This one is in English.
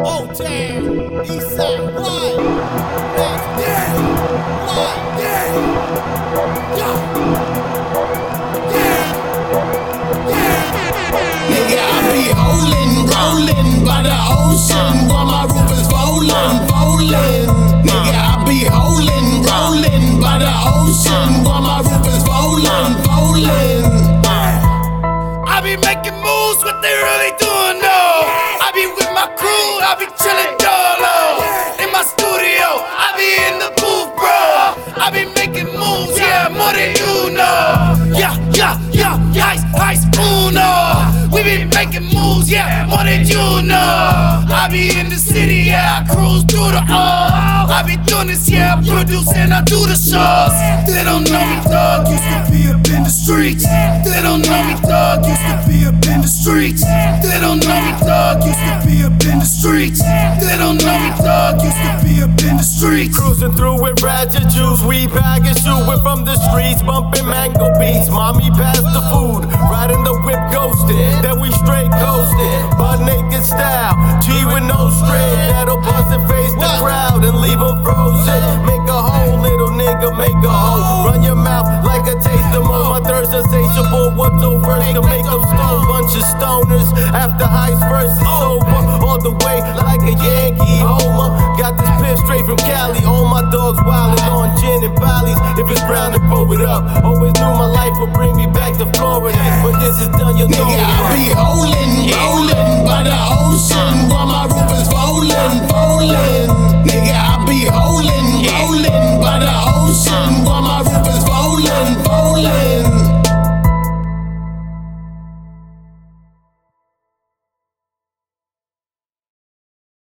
Old Town, East Side, right? Yeah, right, yeah, yeah, yeah, yeah. Nigga, I be holding, rolling by the ocean while my making moves, what they really doing, no. I be with my crew, I be chillin' dolo. In my studio, I be in the booth, bro. I be making moves, yeah, more than you know. Yeah, yeah, yeah, ice, ice, uno. We be making moves, yeah, more than you know. I be in the city, yeah, I cruise through the all. I be doing this, yeah, I produce and I do the shows. They don't know me, dog, used to be up in the streets. Don't know me, dog, used to be up in the streets. They don't know me, dog, used to be up in the streets. They don't know me, dog, used to be up in the streets. Cruising through with Rachet Juice, weed bag and shooting from the streets, bumping mango beats. Mommy passed the food, riding the whip ghosted. Then we straight coasted, butt naked style. G with no string, that'll after heist versus over. All the way like a Yankee homer. Got this piff straight from Cali. All my dogs wildin' on gin and Bally's. If it's brown, to pull it up. Always knew my life would bring me back to Florida. But this is done, you know Nigga, I be holding, rolling by the ocean while my roof is rolling, rolling. Nigga, I be holding, rolling by the ocean